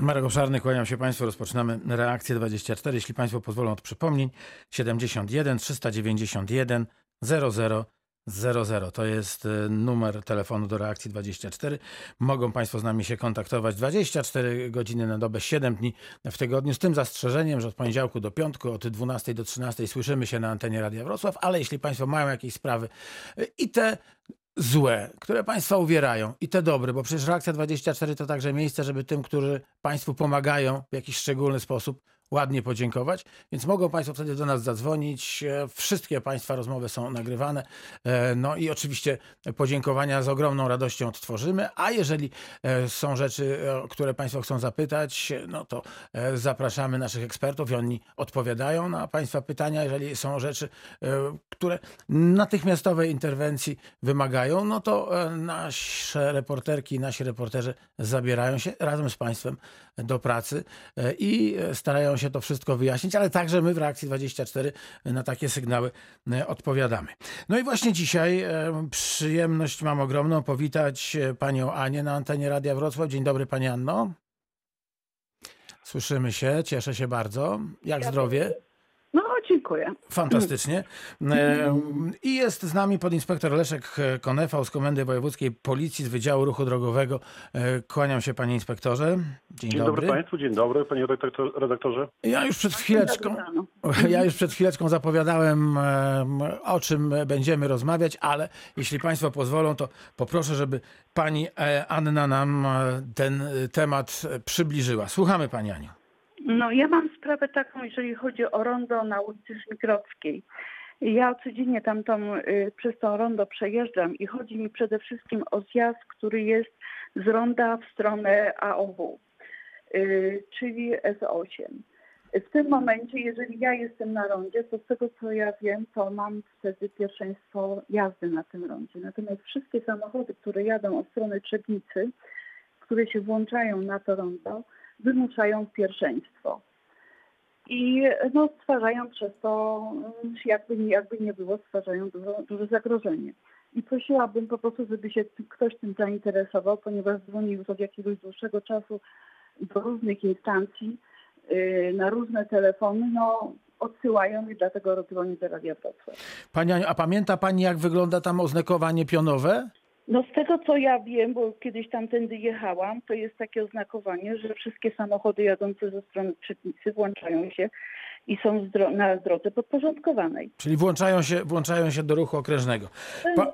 Marek Obszarny, kłaniam się Państwu. Rozpoczynamy reakcję 24. Jeśli Państwo pozwolą od przypomnień, 71 391 00 00 to jest y, numer telefonu do reakcji 24. Mogą Państwo z nami się kontaktować 24 godziny na dobę, 7 dni w tygodniu, z tym zastrzeżeniem, że od poniedziałku do piątku, od 12 do 13 słyszymy się na antenie Radia Wrocław, ale jeśli Państwo mają jakieś sprawy y, i te złe, które Państwa uwierają. I te dobre, bo przecież Reakcja 24 to także miejsce, żeby tym, którzy Państwu pomagają w jakiś szczególny sposób, ładnie podziękować, więc mogą Państwo wtedy do nas zadzwonić. E, Wszystkie Państwa rozmowy są nagrywane. E, No i oczywiście podziękowania z ogromną radością odtworzymy, a jeżeli e, są rzeczy, które Państwo chcą zapytać, no to zapraszamy naszych ekspertów i oni odpowiadają na Państwa pytania. Jeżeli są rzeczy, które natychmiastowej interwencji wymagają, no to nasze reporterki, nasi reporterzy zabierają się razem z Państwem do pracy i starają się to wszystko wyjaśnić, ale także my w Reakcji 24 na takie sygnały e, odpowiadamy. No i właśnie dzisiaj e, przyjemność mam ogromną powitać e, panią Anię na antenie Radia Wrocław. Dzień dobry pani Anno. Słyszymy się, cieszę się bardzo. Jak zdrowie? Dziękuję. Fantastycznie. E, I jest z nami podinspektor Leszek Konefał z Komendy Wojewódzkiej Policji z Wydziału Ruchu Drogowego. E, Kłaniam się panie inspektorze. Dzień, Dzień dobry Państwu, dzień dobry Panie redaktor, redaktorze. Ja już przed chwileczką, Dobry ja już przed chwileczką zapowiadałem, em, o czym będziemy rozmawiać, ale jeśli Państwo pozwolą, to poproszę, żeby Pani e, Anna nam e, ten e, temat e, przybliżyła. Słuchamy Pani Aniu. No, ja mam sprawę taką, jeżeli chodzi o rondo na ulicy Żmigrodzkiej. Ja codziennie tam tą, y, przez to rondo przejeżdżam i chodzi mi przede wszystkim o zjazd, który jest z ronda w stronę AOW, y, czyli S8. W tym momencie, jeżeli ja jestem na rondzie, to z tego co ja wiem, to mam wtedy pierwszeństwo jazdy na tym rondzie. Natomiast wszystkie samochody, które jadą od strony Trzebnicy, które się włączają na to rondo, wymuszają pierwszeństwo. I no, stwarzają przez to, jakby, jakby nie było, stwarzają duże zagrożenie. I prosiłabym po prostu, żeby się ktoś tym zainteresował, ponieważ dzwoni już od jakiegoś dłuższego czasu do różnych instancji, yy, na różne telefony, no odsyłają i dlatego dzwonię do Radia Wrocław. Pani a pamięta Pani, jak wygląda tam oznakowanie pionowe? No z tego co ja wiem, bo kiedyś tamtędy jechałam, to jest takie oznakowanie, że wszystkie samochody jadące ze strony Trzebnicy włączają się i są na drodze podporządkowanej. Czyli włączają się, włączają się do ruchu okrężnego. Pa,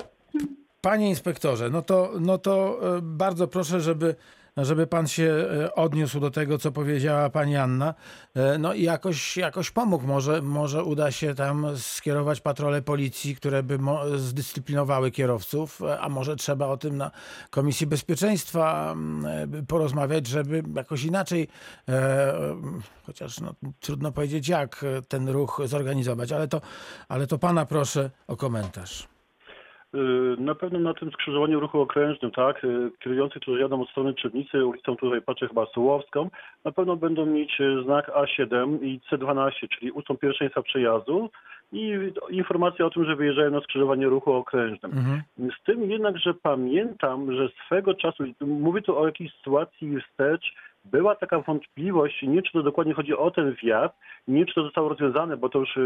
panie inspektorze, no to, no to e, bardzo proszę, żeby, żeby pan się e, odniósł do tego, co powiedziała pani Anna. E, No i jakoś, jakoś pomógł. Może, może uda się tam skierować patrole policji, które by zdyscyplinowały kierowców, e, a może trzeba o tym na Komisji Bezpieczeństwa mm, porozmawiać, żeby jakoś inaczej, chociaż no, trudno powiedzieć jak, ten ruch zorganizować, ale to, ale to pana proszę o komentarz. Y, Na pewno na tym skrzyżowaniu ruchu okrężnym, tak, y, kierujący, którzy jadą od strony Trzebnicy, ulicą tutaj patrzę chyba Sułowską, na pewno będą mieć y, znak A7 i C12, czyli ustąp pierwszeństwa przejazdu i informacja o tym, że wyjeżdżają na skrzyżowanie ruchu okrężnym. Mhm. Z tym jednak, że pamiętam, że swego czasu, mówię tu o jakiejś sytuacji wstecz, była taka wątpliwość, nie czy to dokładnie chodzi o ten wjazd, nie czy to zostało rozwiązane, bo to już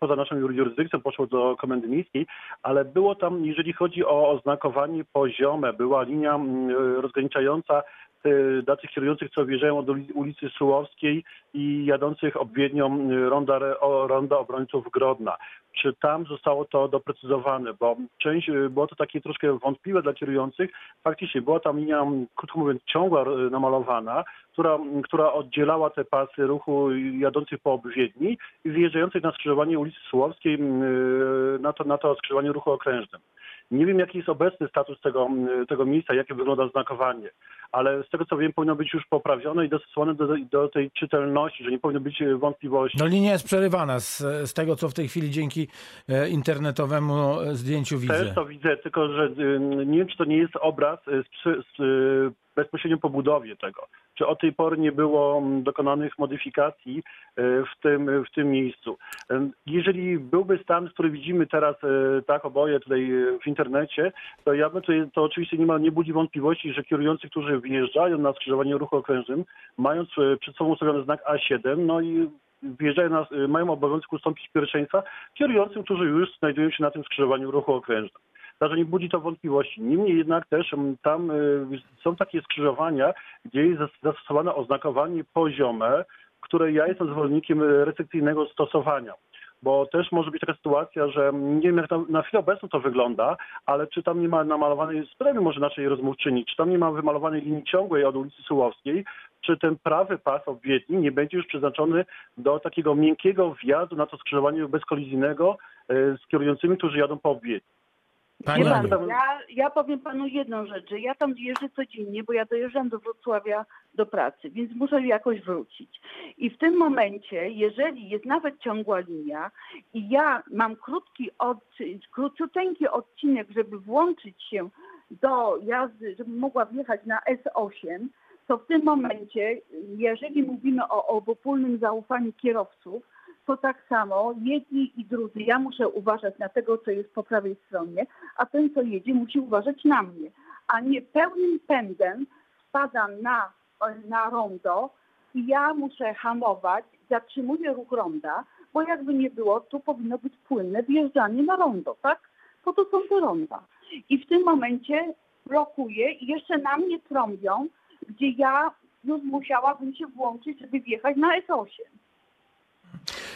poza naszą jurysdykcją poszło do Komendy Miejskiej, ale było tam, jeżeli chodzi o oznakowanie poziome, była linia mm, rozgraniczająca y, dla tych kierujących, co wjeżdżają od uli- ulicy Sułowskiej i jadących obwiednią y, ronda, ronda obrońców Grodna. Czy tam zostało to doprecyzowane? Bo część, y, było to takie troszkę wątpliwe dla kierujących. Faktycznie była tam linia, krótko mówiąc, ciągła namalowana, która, która oddzielała te pasy ruchu jadących po obwiedni i wyjeżdżających na skrzyżowanie ulicy Sułowskiej na to, na to skrzyżowanie ruchu okrężnym. Nie wiem, jaki jest obecny status tego, tego miejsca, jakie wygląda znakowanie, ale z tego co wiem, powinno być już poprawione i dostosowane do, do tej czytelności, że nie powinno być e, wątpliwości. No linia jest przerywana z, z tego, co w tej chwili dzięki e, internetowemu e, zdjęciu widzę. Też to widzę, tylko że nie wiem, czy to nie jest obraz z, z, bezpośrednio po budowie tego. Czy od tej pory nie było mm, dokonanych modyfikacji e, w tym, w tym miejscu. E, Jeżeli byłby stan, który widzimy teraz e, tak oboje tutaj w internecie, to ja bym tutaj, to oczywiście nie ma, nie budzi wątpliwości, że kierujący, którzy wjeżdżają na skrzyżowanie ruchu okrężnym, mając przed sobą ustawiony znak A7, no i wjeżdżają na, mają obowiązek ustąpić pierwszeństwa kierującym, którzy już znajdują się na tym skrzyżowaniu ruchu okrężnym. Także nie budzi to wątpliwości. Niemniej jednak też m, tam y, są takie skrzyżowania, gdzie jest zas- zastosowane oznakowanie poziome, które ja jestem zwolennikiem y, restrykcyjnego stosowania. Bo też może być taka sytuacja, że mm, nie wiem jak tam na chwilę obecną to wygląda, ale czy tam nie ma namalowanej, sprawmy może naszej rozmówczyni, czy tam nie ma wymalowanej linii ciągłej od ulicy Sułowskiej, czy ten prawy pas obwiedni nie będzie już przeznaczony do takiego miękkiego wjazdu na to skrzyżowanie bezkolizyjnego y, z kierującymi, którzy jadą po obwiedni. Pani pan, ja, ja powiem panu jedną rzecz, że ja tam jeżdżę codziennie, bo ja dojeżdżam do Wrocławia do pracy, więc muszę jakoś wrócić. I w tym momencie, jeżeli jest nawet ciągła linia i ja mam krótki od, króciuteńki odcinek, żeby włączyć się do jazdy, żebym mogła wjechać na S8, to w tym momencie, jeżeli mówimy o obopólnym zaufaniu kierowców, to tak samo jedni i drudzy. Ja muszę uważać na tego, co jest po prawej stronie, a ten, co jedzie, musi uważać na mnie. A nie pełnym pędem spadam na, na rondo i ja muszę hamować, zatrzymuję ruch ronda, bo jakby nie było, tu powinno być płynne wjeżdżanie na rondo, tak? Po to są te ronda. I w tym momencie blokuję i jeszcze na mnie trąbią, gdzie ja już musiałabym się włączyć, żeby wjechać na S8.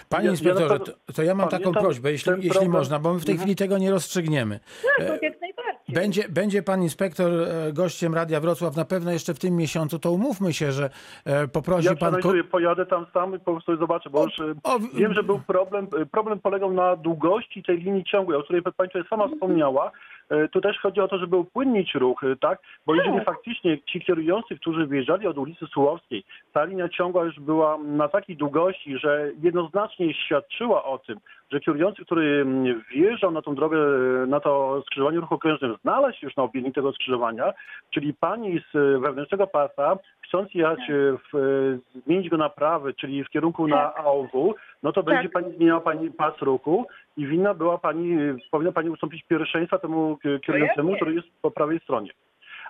Panie Ja- ja inspektorze, to, to ja mam taką prośbę, jeśli, jeśli problem. można, bo my w tej Mhm. chwili tego nie rozstrzygniemy. Tak, to jak najbardziej. Będzie, będzie pan inspektor e, gościem Radia Wrocław na pewno jeszcze w tym miesiącu, to umówmy się, że e, poprosi Ja pan... przeanalizuję, pojadę tam sam i po prostu zobaczę, bo już e, O, wiem, że był problem. e, Problem polegał na długości tej linii ciągłej, o której pani sama wspomniała. E, Tu też chodzi o to, żeby upłynnić ruch, e, tak? Bo jeżeli Tak. faktycznie ci kierujący, którzy wyjeżdżali od ulicy Sułowskiej, ta linia ciągła już była na takiej długości, że jednoznacznie świadczyła o tym, że kierujący, który mm, wjeżdżał na tą drogę, e, na to skrzyżowanie ruchu okrężnym, znalazł się już na obiegu tego skrzyżowania, czyli pani z e, wewnętrznego pasa, chcąc jechać e, w, zmienić go na prawy, czyli w kierunku na AOW, no to będzie pani zmieniała pani pas ruchu i winna była pani, powinna pani ustąpić pierwszeństwa temu kierującemu, który jest po prawej stronie.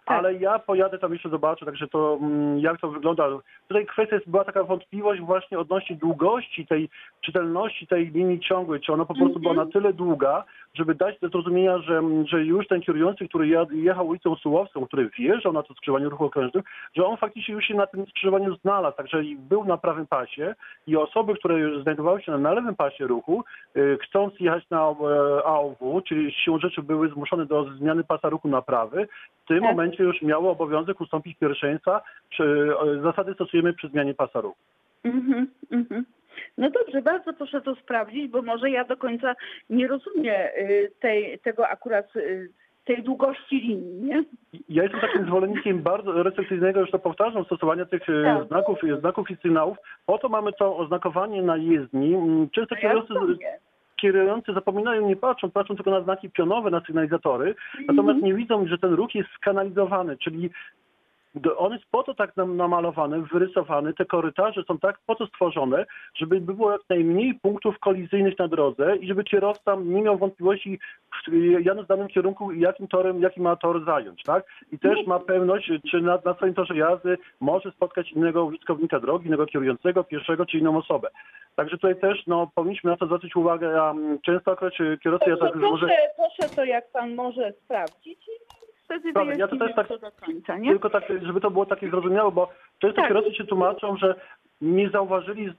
Tak. Ale ja pojadę tam jeszcze zobaczę, także to mm, jak to wygląda. Tutaj kwestia jest, była taka wątpliwość właśnie odnośnie długości tej czytelności tej linii ciągłej, czy ona po prostu była na tyle długa, żeby dać do zrozumienia, że, że już ten kierujący, który jechał ulicą Sułowską, który wjeżdżał na to skrzyżowanie ruchu okrężnym, że on faktycznie już się na tym skrzyżowaniu znalazł, także był na prawym pasie i osoby, które znajdowały się na, lewym pasie ruchu, y, chcąc jechać na e, AOW, czyli siłą rzeczy były zmuszone do zmiany pasa ruchu na prawy, w tym Tak. momencie już miało obowiązek ustąpić pierwszeństwa. Przy, e, zasady stosujemy przy zmianie pasa ruchu. Mhm, mhm. No dobrze, bardzo proszę to sprawdzić, bo może ja do końca nie rozumiem y, tej, tego akurat y, tej długości linii, nie? Ja jestem takim zwolennikiem bardzo restrykcyjnego, już to powtarzam, stosowania tych e, Tak. znaków, znaków i sygnałów. Po to mamy to oznakowanie na jezdni. Mm, Często Ja kierowcy, kierujący zapominają, nie patrzą, patrzą tylko na znaki pionowe, na sygnalizatory, Mhm. natomiast nie widzą, że ten ruch jest skanalizowany, czyli on jest po to tak nam namalowany, wyrysowany, te korytarze są tak po to stworzone, żeby było jak najmniej punktów kolizyjnych na drodze i żeby kierowca nie miał wątpliwości, jadąc danym kierunku, jakim torem, jaki ma tor zająć, tak? I też ma pewność, czy na, na swoim torze jazdy może spotkać innego użytkownika drogi, innego kierującego, pieszego czy inną osobę. Także tutaj też no, powinniśmy na to zwrócić uwagę, mm, często akurat kierowcy, ja Proszę, tak może... proszę, proszę to jak pan może sprawdzić wtedy Dobra, ja to też tak- do końca, nie? Tylko tak, żeby to było takie zrozumiałe, bo często Tak. kierowcy się tłumaczą, że nie zauważyli,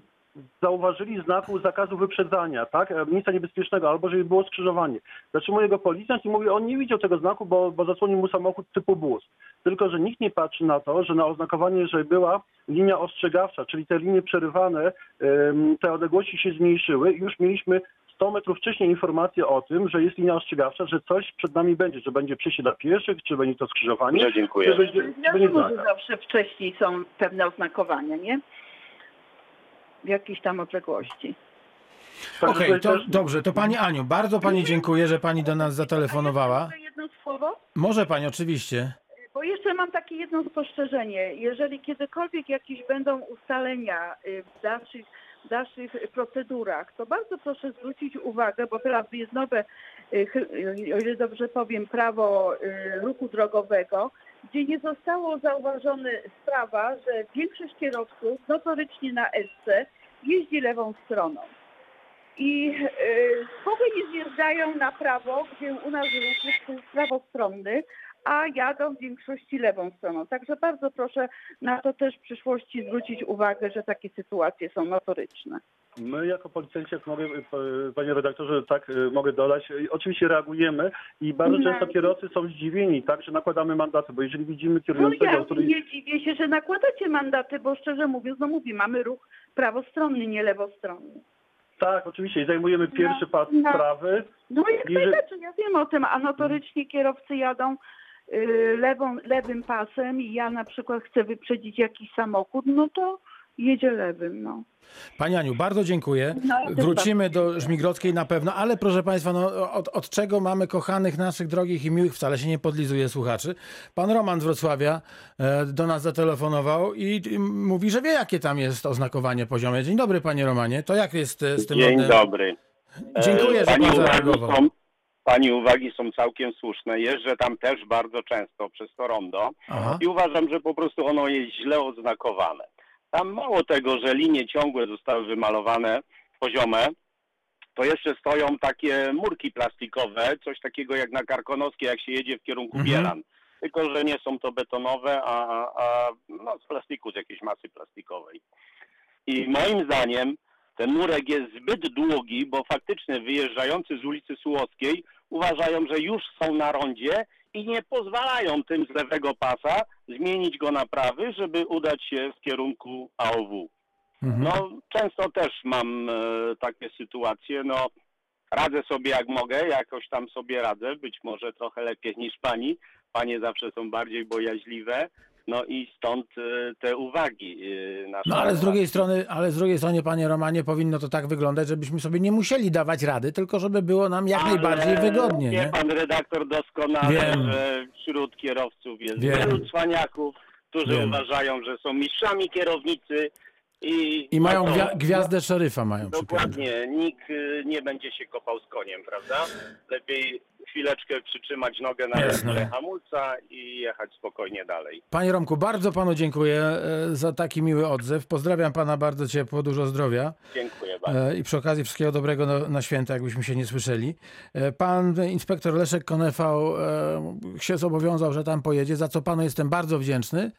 zauważyli znaku zakazu wyprzedzania, tak? e, Miejsca niebezpiecznego, albo żeby było skrzyżowanie. Zatrzymuje go policjant i mówi, on nie widział tego znaku, bo, bo zasłonił mu samochód typu bus. Tylko, że nikt nie patrzy na to, że na oznakowanie, że była linia ostrzegawcza, czyli te linie przerywane, te odległości się zmniejszyły i już mieliśmy 100 metrów wcześniej informację o tym, że jest linia ostrzegawcza, że coś przed nami będzie, że będzie przejście dla pieszych, czy będzie to skrzyżowanie, Ja dziękuję. czy będzie, że znak. zawsze wcześniej są pewne oznakowania, nie? W jakiejś tam odległości. Okej, tutaj to też- dobrze, to pani Aniu, bardzo pani dziękuję, że pani do nas zatelefonowała. Jedno słowo? Może pani, oczywiście. Bo jeszcze jeszcze mam takie jedno spostrzeżenie. Jeżeli kiedykolwiek jakieś będą ustalenia y, w dalszych, w dalszych procedurach, to bardzo proszę zwrócić uwagę, bo teraz jest nowe, y, y, o ile dobrze powiem, prawo y, ruchu drogowego, gdzie nie zostało zauważone sprawa, że większość kierowców notorycznie na SC jeździ lewą stroną. I w ogóle nie zjeżdżają na prawo, gdzie u nas ruch jest prawostronny, a jadą w większości lewą stroną. Także bardzo proszę na to też w przyszłości zwrócić uwagę, że takie sytuacje są notoryczne. My jako policjanci, jak mogę, p- panie redaktorze, tak y, mogę dodać, y, oczywiście reagujemy i bardzo No. często kierowcy są zdziwieni, tak, że nakładamy mandaty, bo jeżeli widzimy No kierującego, ja który... nie dziwię się, że nakładacie mandaty, bo szczerze mówiąc, no mówię, mamy ruch prawostronny, nie lewostronny. Tak, oczywiście, i zajmujemy pierwszy pas no. sprawy. No jak I że- ja wiem o tym, a notorycznie kierowcy jadą y, lewą, lewym pasem i ja na przykład chcę wyprzedzić jakiś samochód, no to jedzie lewym, no. Pani Aniu, bardzo dziękuję. No, Wrócimy do Żmigrodzkiej na pewno, ale proszę Państwa, no, od, od czego mamy kochanych naszych drogich i miłych, wcale się nie podlizuje słuchaczy. Pan Roman z Wrocławia e, do nas zatelefonował i, mówi, że wie jakie tam jest oznakowanie poziome. Dzień dobry Panie Romanie, to jak jest e, z tym Dzień dobry. Dziękuję, E, że pani Pan zareagował. są, Pani uwagi są całkiem słuszne. Jeżdżę tam też bardzo często przez to rondo Aha. i uważam, że po prostu ono jest źle oznakowane. Tam mało tego, że linie ciągłe zostały wymalowane poziome, to jeszcze stoją takie murki plastikowe, coś takiego jak na Karkonoskiej, jak się jedzie w kierunku Mhm. Bielan. Tylko, że nie są to betonowe, a, a, no, z plastiku, z jakiejś masy plastikowej. I moim zdaniem ten murek jest zbyt długi, bo faktycznie wyjeżdżający z ulicy Sułockiej uważają, że już są na rondzie i nie pozwalają tym z lewego pasa zmienić go na prawy, żeby udać się w kierunku AOW. Mhm. No, często też mam e, takie sytuacje, no radzę sobie jak mogę, jakoś tam sobie radzę, być może trochę lepiej niż pani. Panie zawsze są bardziej bojaźliwe, no i stąd e, te uwagi nasze. No ale z drugiej strony, ale z drugiej strony, panie Romanie, powinno to tak wyglądać, żebyśmy sobie nie musieli dawać rady, tylko żeby było nam jak Ale najbardziej wygodnie. Wie Nie? pan redaktor doskonale, Wiem. że wśród kierowców jest Wiem. wielu cwaniaków, którzy Wiem. uważają, że są mistrzami kierownicy i, I mają no to- gwia- gwiazdę szeryfa mają. Dokładnie, nikt y, nie będzie się kopał z koniem, prawda? Lepiej chwileczkę przytrzymać nogę na Jasne. ręce hamulca i jechać spokojnie dalej. Panie Romku, bardzo panu dziękuję e, za taki miły odzew. Pozdrawiam pana bardzo ciepło, dużo zdrowia Dziękuję bardzo. e, i przy okazji wszystkiego dobrego na, święta, jakbyśmy się nie słyszeli. E, Pan inspektor Leszek Konefał się zobowiązał, że tam pojedzie, za co panu jestem bardzo wdzięczny.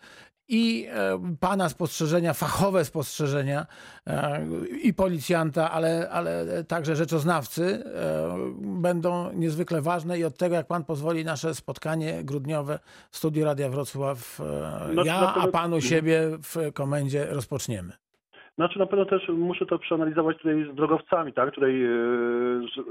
I e, pana spostrzeżenia, fachowe spostrzeżenia e, i policjanta, ale, ale także rzeczoznawcy e, będą niezwykle ważne i od tego, jak pan pozwoli, nasze spotkanie grudniowe w studiu Radia Wrocław, No, ja, na a panu siebie w komendzie rozpoczniemy. Znaczy na pewno też muszę to przeanalizować tutaj z drogowcami, tak, tutaj, e,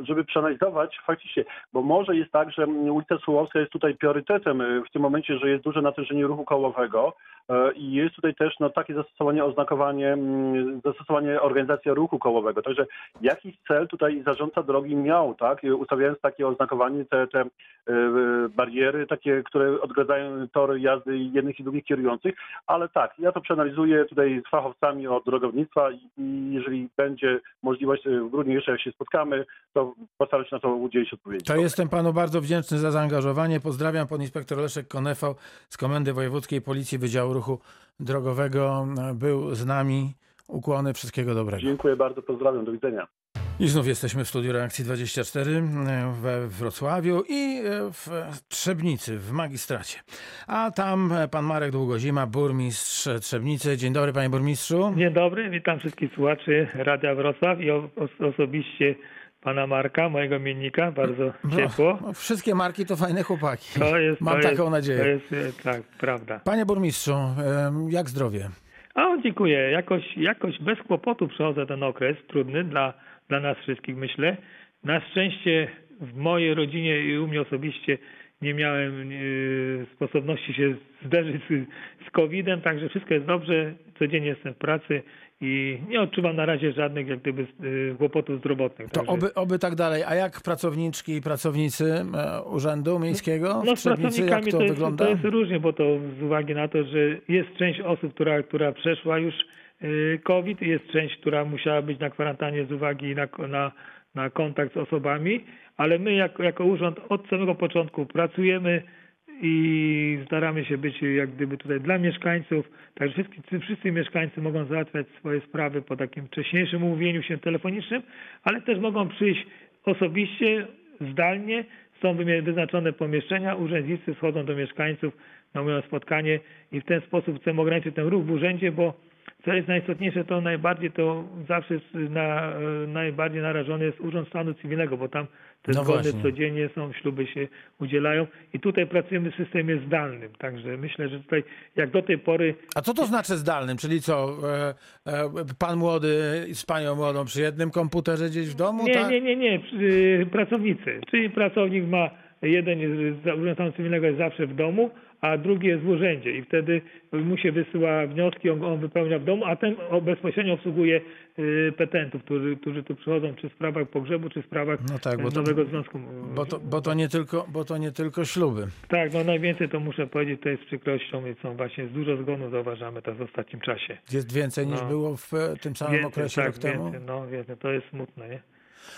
żeby przeanalizować faktycznie, bo może jest tak, że ulica Sułowska jest tutaj priorytetem e, w tym momencie, że jest duże natężenie ruchu kołowego e, i jest tutaj też no, takie zastosowanie, oznakowanie, mm, zastosowanie organizacja ruchu kołowego. Także jakiś cel tutaj zarządca drogi miał, tak, ustawiając takie oznakowanie, te, te bariery, takie, które odgradzają tory jazdy jednych i drugich kierujących, ale tak, ja to przeanalizuję tutaj z fachowcami od drogownictwa i- i jeżeli będzie możliwość e, w grudniu jeszcze jak się spotkamy, to postaram się na to udzielić odpowiedzi. To jestem panu bardzo wdzięczny za zaangażowanie. Pozdrawiam pan inspektor Leszek Konefał z Komendy Wojewódzkiej Policji Wydziału Ruchu Drogowego. Był z nami. Ukłony, wszystkiego dobrego. Dziękuję bardzo, pozdrawiam, do widzenia. I znów jesteśmy w studiu Reakcji 24 we Wrocławiu i w Trzebnicy, w magistracie. A tam pan Marek Długozima, burmistrz Trzebnicy. Dzień dobry panie burmistrzu. Dzień dobry, witam wszystkich słuchaczy Radia Wrocław i osobiście pana Marka, mojego miennika, bardzo ciepło. No, wszystkie marki to fajne chłopaki. To jest, Mam to taką jest, nadzieję. To jest e, tak, prawda. Panie burmistrzu, jak zdrowie? A dziękuję. Jakoś, jakoś bez kłopotu przechodzę ten okres, trudny dla, dla nas wszystkich, myślę. Na szczęście w mojej rodzinie i u mnie osobiście nie miałem e, sposobności się zderzyć z, z COVID-em, także wszystko jest dobrze. Codziennie jestem w pracy i nie odczuwam na razie żadnych jak gdyby e, kłopotów zdrowotnych. To Także- oby, oby tak dalej. A jak pracowniczki i pracownicy e, Urzędu Miejskiego No w z Trzebnicy, jak pracownikami to, to jest, wygląda? to jest różnie, bo to z uwagi na to, że jest część osób, która, która przeszła już COVID, jest część, która musiała być na kwarantannie z uwagi na, na, na kontakt z osobami, ale my jako, jako urząd od samego początku pracujemy i staramy się być jak gdyby tutaj dla mieszkańców, także wszyscy, wszyscy mieszkańcy mogą załatwiać swoje sprawy po takim wcześniejszym umówieniu się telefonicznym, ale też mogą przyjść osobiście, zdalnie, są wyznaczone pomieszczenia, urzędnicy schodzą do mieszkańców, mają spotkanie i w ten sposób chcemy ograniczyć ten ruch w urzędzie, bo co jest najistotniejsze, to najbardziej to zawsze na, e, najbardziej narażony jest Urząd Stanu Cywilnego, bo tam te No zgody codziennie są, śluby się udzielają i tutaj pracujemy w systemie zdalnym, także myślę, że tutaj jak do tej pory A co to znaczy zdalnym? Czyli co, e, e, pan młody z panią młodą przy jednym komputerze gdzieś w domu? Nie, tak? nie, nie, nie. Przy- Pracownicy. Czyli pracownik ma jeden z Urzędu Stanu Cywilnego jest zawsze w domu, a drugi jest w urzędzie i wtedy mu się wysyła wnioski, on, on wypełnia w domu, a ten bezpośrednio obsługuje y, petentów, którzy, którzy tu przychodzą czy w sprawach pogrzebu, czy w sprawach No tak, bo y, to- nowego związku. Bo to, bo, to nie tylko, bo to nie tylko śluby. Tak, no najwięcej to muszę powiedzieć, to jest z przykrością i są właśnie dużo zgonów zauważamy to w ostatnim czasie. Jest więcej niż No. było w e, tym samym okresie tak, rok temu? więcej, no więcej, to jest smutne, nie?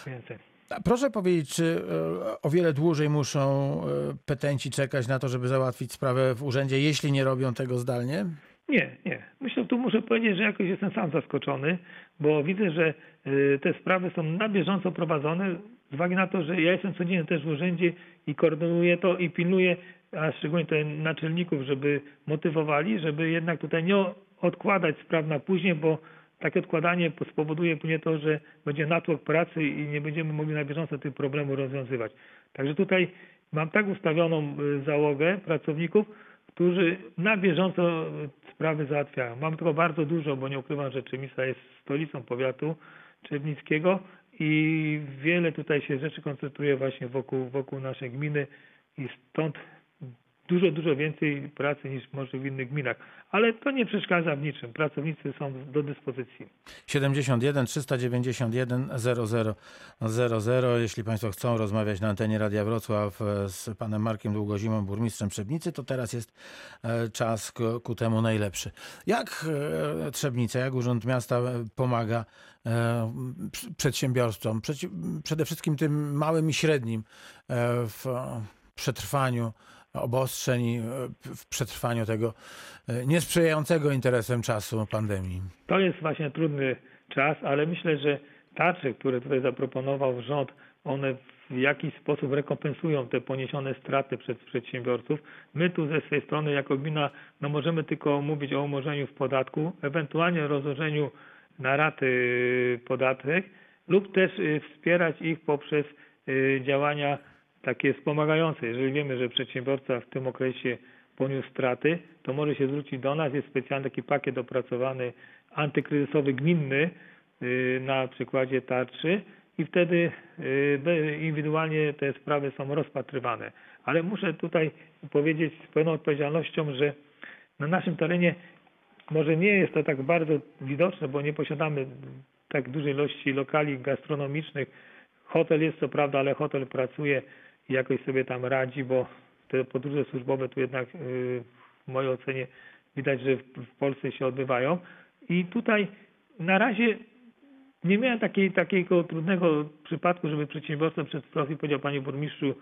Więcej. Proszę powiedzieć, czy e, o wiele dłużej muszą e, petenci czekać na to, żeby załatwić sprawę w urzędzie, jeśli nie robią tego zdalnie? Nie, nie. Myślę, tu muszę powiedzieć, że jakoś jestem sam zaskoczony, bo widzę, że y, te sprawy są na bieżąco prowadzone z uwagi na to, że ja jestem codziennie też w urzędzie i koordynuję to i pilnuję, a szczególnie tutaj naczelników, żeby motywowali, żeby jednak tutaj nie odkładać spraw na później, bo takie odkładanie spowoduje później to, że będzie natłok pracy i nie będziemy mogli na bieżąco tych problemów rozwiązywać. Także tutaj mam tak ustawioną y, załogę pracowników, którzy na bieżąco sprawy załatwiają. Mam tego bardzo dużo, bo nie ukrywam, że Czemisa jest stolicą powiatu czernickiego i wiele tutaj się rzeczy koncentruje właśnie wokół, wokół naszej gminy i stąd dużo, dużo więcej pracy niż może w innych gminach. Ale to nie przeszkadza w niczym. Pracownicy są do dyspozycji. 71 391 00 00. Jeśli Państwo chcą rozmawiać na antenie Radia Wrocław e, z panem Markiem Długozimą, burmistrzem Trzebnicy, to teraz jest e, czas ku, temu najlepszy. Jak e, Trzebnica, jak Urząd Miasta pomaga pr- przedsiębiorstwom, przede wszystkim tym małym i średnim w przetrwaniu obostrzeń, e, w przetrwaniu tego e, niesprzyjającego interesem czasu pandemii? To jest właśnie trudny czas, ale myślę, że tarcze, które tutaj zaproponował rząd, one w jakiś sposób rekompensują te poniesione straty przez przedsiębiorców. My tu ze swojej strony jako gmina no możemy tylko mówić o umorzeniu w podatku, ewentualnie rozłożeniu na raty y, podatek lub też wspierać ich poprzez działania takie wspomagające. Jeżeli wiemy, że przedsiębiorca w tym okresie poniósł straty, to może się zwrócić do nas. Jest specjalny taki pakiet opracowany antykryzysowy gminny y, na przykładzie tarczy i wtedy y, indywidualnie te sprawy są rozpatrywane. Ale muszę tutaj powiedzieć z pełną odpowiedzialnością, że na naszym terenie może nie jest to tak bardzo widoczne, bo nie posiadamy tak dużej ilości lokali gastronomicznych. Hotel jest co prawda, ale hotel pracuje jakoś sobie tam radzi, bo te podróże służbowe tu jednak y, w mojej ocenie widać, że w, Polsce się odbywają. I tutaj na razie nie miałem takiej, takiego trudnego przypadku, żeby przedsiębiorca przed profil powiedział, panie burmistrzu,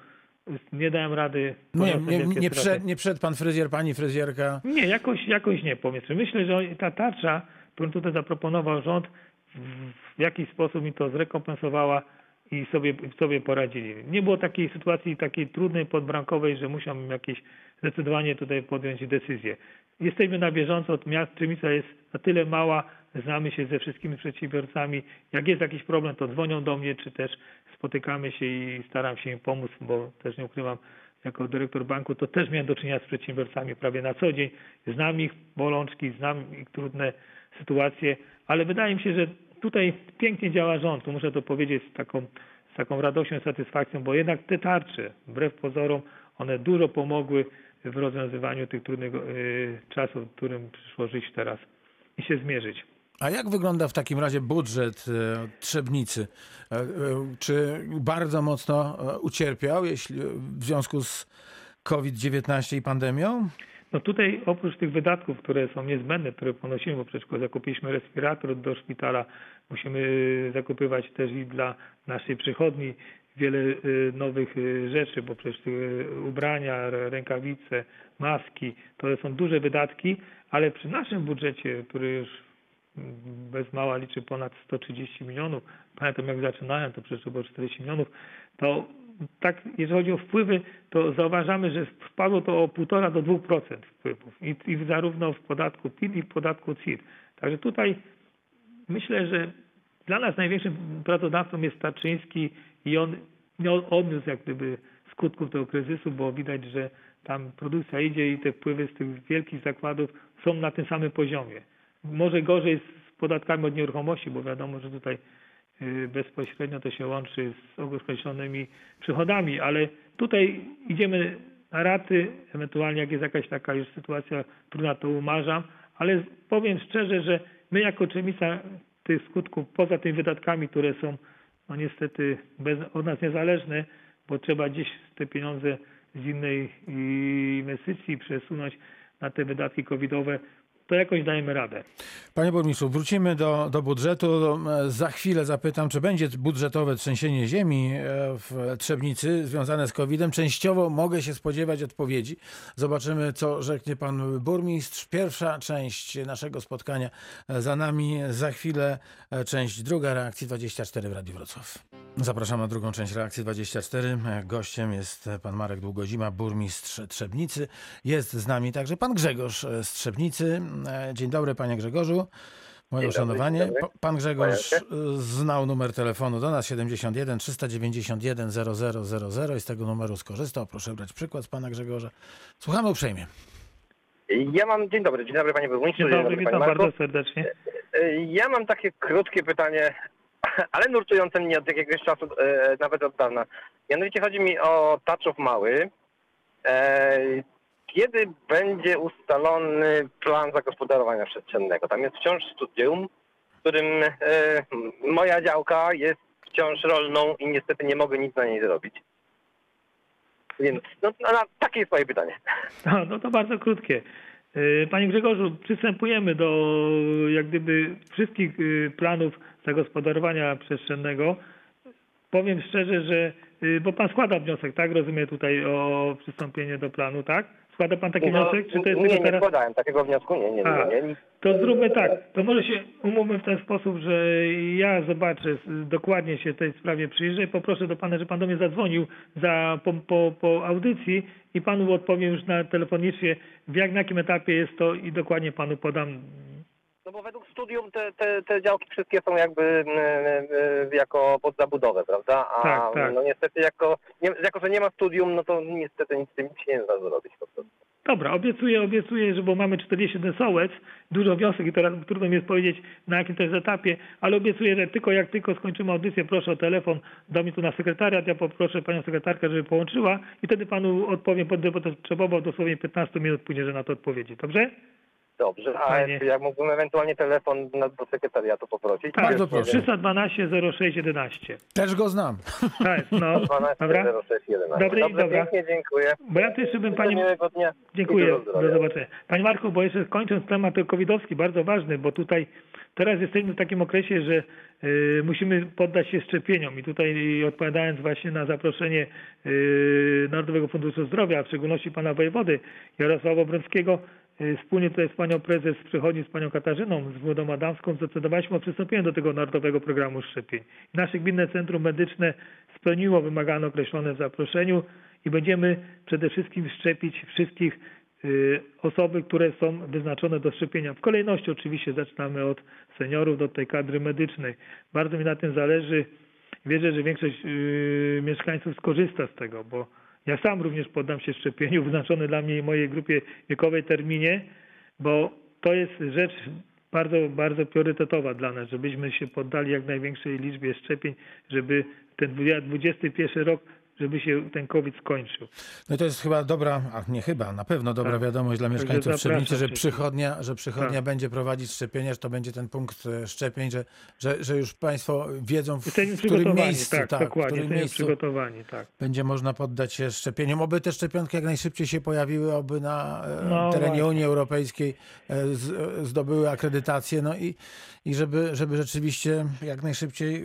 nie dałem rady. Nie, nie, nie, przed, nie przed pan fryzjer, pani fryzjerka. Nie, jakoś, jakoś nie powiedzmy. Myślę, że ta tarcza, którą tutaj zaproponował rząd, w jakiś sposób mi to zrekompensowała i sobie, sobie poradzili. Nie było takiej sytuacji takiej trudnej, podbramkowej, że musiał jakieś zdecydowanie tutaj podjąć decyzję. Jesteśmy na bieżąco, Czymica jest na tyle mała, znamy się ze wszystkimi przedsiębiorcami. Jak jest jakiś problem, to dzwonią do mnie, czy też spotykamy się i staram się im pomóc, bo też nie ukrywam, jako dyrektor banku, to też miałem do czynienia z przedsiębiorcami prawie na co dzień. Znam ich bolączki, znam ich trudne sytuacje, ale wydaje mi się, że tutaj pięknie działa rząd. Tu muszę to powiedzieć z taką, z taką radością i satysfakcją, bo jednak te tarcze, wbrew pozorom, one dużo pomogły w rozwiązywaniu tych trudnych y, czasów, w którym przyszło żyć teraz i się zmierzyć. A jak wygląda w takim razie budżet e, Trzebnicy? E, Czy bardzo mocno ucierpiał jeśli, w związku z COVID-19 i pandemią? No tutaj oprócz tych wydatków, które są niezbędne, które ponosimy, bo przecież zakupiliśmy respirator do szpitala, musimy zakupywać też i dla naszej przychodni wiele y, nowych y, rzeczy, bo przecież y, ubrania, rękawice, maski, to są duże wydatki, ale przy naszym budżecie, który już mm, bez mała liczy ponad 130 milionów, pamiętam jak zaczynałem, to przecież było 40 milionów, to tak, jeżeli chodzi o wpływy, to zauważamy, że spadło to o 1,5 do 2% wpływów i, i zarówno w podatku PIT i w podatku CIT. Także tutaj myślę, że dla nas największym pracodawcą jest Starczyński i on nie odniósł jak gdyby skutków tego kryzysu, bo widać, że tam produkcja idzie i te wpływy z tych wielkich zakładów są na tym samym poziomie. Może gorzej z podatkami od nieruchomości, bo wiadomo, że tutaj bezpośrednio to się łączy z określonymi przychodami, ale tutaj idziemy na raty, ewentualnie jak jest jakaś taka już sytuacja trudna, to umarzam, ale powiem szczerze, że my jako Czemica tych skutków, poza tymi wydatkami, które są no niestety bez, od nas niezależne, bo trzeba gdzieś te pieniądze z innej inwestycji przesunąć na te wydatki covidowe, to jakoś dajemy radę. Panie burmistrzu, wrócimy do, do budżetu. Za chwilę zapytam, czy będzie budżetowe trzęsienie ziemi e, w Trzebnicy związane z COVID-em. Częściowo mogę się spodziewać odpowiedzi. Zobaczymy, co rzeknie pan burmistrz. Pierwsza część naszego spotkania e, za nami. Za chwilę e, część druga reakcji 24 w Radiu Wrocław. Zapraszam na drugą część reakcji 24. E, Gościem jest pan Marek Długozima, burmistrz Trzebnicy. Jest z nami także pan Grzegorz z Trzebnicy. E, Dzień dobry, panie Grzegorzu. Moje Dzień dobry, uszanowanie. dobry. Pan Grzegorz e, znał numer telefonu do nas 71 391 0000 i z tego numeru skorzystał. Proszę brać przykład z pana Grzegorza. Słuchamy uprzejmie. Ja mam, dzień dobry, dzień dobry panie burmistrzu, Dzień dobry, panie witam bardzo serdecznie. E, Ja mam takie krótkie pytanie, ale nurtujące mnie od jakiegoś czasu, e, nawet od dawna. Mianowicie chodzi mi o Taczów Mały. E, Kiedy będzie ustalony plan zagospodarowania przestrzennego? Tam jest wciąż studium, w którym e, moja działka jest wciąż rolną i niestety nie mogę nic na niej zrobić. Więc no, no, no, takie jest moje pytanie. No, no to bardzo krótkie. Y, Panie Grzegorzu, przystępujemy do jak gdyby wszystkich y, planów zagospodarowania przestrzennego. Powiem szczerze, że y, bo pan składa wniosek, tak? Rozumiem tutaj o przystąpienie do planu, tak? Składa pan taki No, wniosek? Czy to jest nie, tylko nie teraz? składałem takiego wniosku, nie, nie, A. nie, nie. To zróbmy tak. To może się umówmy w ten sposób, że ja zobaczę, dokładnie się tej sprawie przyjrzę i poproszę do pana, że pan do mnie zadzwonił za, po, po, po audycji i panu odpowiem już na telefonicznie, w jak, na jakim etapie jest to i dokładnie panu podam. No bo według studium te, te, te działki wszystkie są jakby mm, mm, jako pod zabudowę, prawda? A Tak, tak. no niestety jako, nie, jako, że nie ma studium, no to niestety nic z tym się nie da zrobić po prostu. Dobra, obiecuję, obiecuję, że bo mamy 41 sołec, dużo wniosek i teraz trudno mi jest powiedzieć na jakim to jest etapie, ale obiecuję, że tylko jak tylko skończymy audycję, proszę o telefon do mnie tu na sekretariat, ja poproszę panią sekretarkę, żeby połączyła i wtedy panu odpowiem, będę potrzebował dosłownie 15 minut później, że na to odpowiedzi. Dobrze? Dobrze, a Fajnie. jak mógłbym ewentualnie telefon do sekretariatu poprosić? Tak, Bardzo proszę. 312 06 11. Też go znam. Tak, no, 12 dobra. 06 11. Dobry, Dobrze, dobra. pięknie, dziękuję. Bo ja jeszcze bym pani... miłego dnia. Dziękuję, do zobaczenia. Panie Marku, bo jeszcze kończąc temat covidowski, bardzo ważny, bo tutaj teraz jesteśmy w takim okresie, że musimy poddać się szczepieniom i tutaj odpowiadając właśnie na zaproszenie y, Narodowego Funduszu Zdrowia, a w szczególności pana wojewody Jarosława Brąckiego, y, wspólnie tutaj z panią prezes przychodzi z panią Katarzyną, z Włodą Adamską, zdecydowaliśmy o przystąpieniu do tego Narodowego Programu Szczepień. Nasze Gminne Centrum Medyczne spełniło wymagane określone w zaproszeniu i będziemy przede wszystkim szczepić wszystkich y, osoby, które są wyznaczone do szczepienia. W kolejności oczywiście zaczynamy od seniorów do tej kadry medycznej. Bardzo mi na tym zależy. Wierzę, że większość y, mieszkańców skorzysta z tego, bo ja sam również poddam się szczepieniu wyznaczony dla mnie i mojej grupie wiekowej terminie, bo to jest rzecz bardzo, bardzo priorytetowa dla nas, żebyśmy się poddali jak największej liczbie szczepień, żeby ten 21 rok żeby się ten COVID skończył. No to jest chyba dobra, a nie chyba, na pewno dobra Tak. wiadomość dla mieszkańców Trzebnicy, że przychodnia, że przychodnia Tak. będzie prowadzić szczepienia, że to będzie ten punkt e, szczepień, że, że, że już Państwo wiedzą, w, Jesteśmy w którym miejscu, tak, tak, w dokładnie, którym jesteśmy miejscu przygotowani, tak. będzie można poddać się szczepieniom. Oby te szczepionki jak najszybciej się pojawiły, oby na e, No terenie właśnie. Unii Europejskiej e, zdobyły akredytację, no i, i żeby, żeby rzeczywiście jak najszybciej e,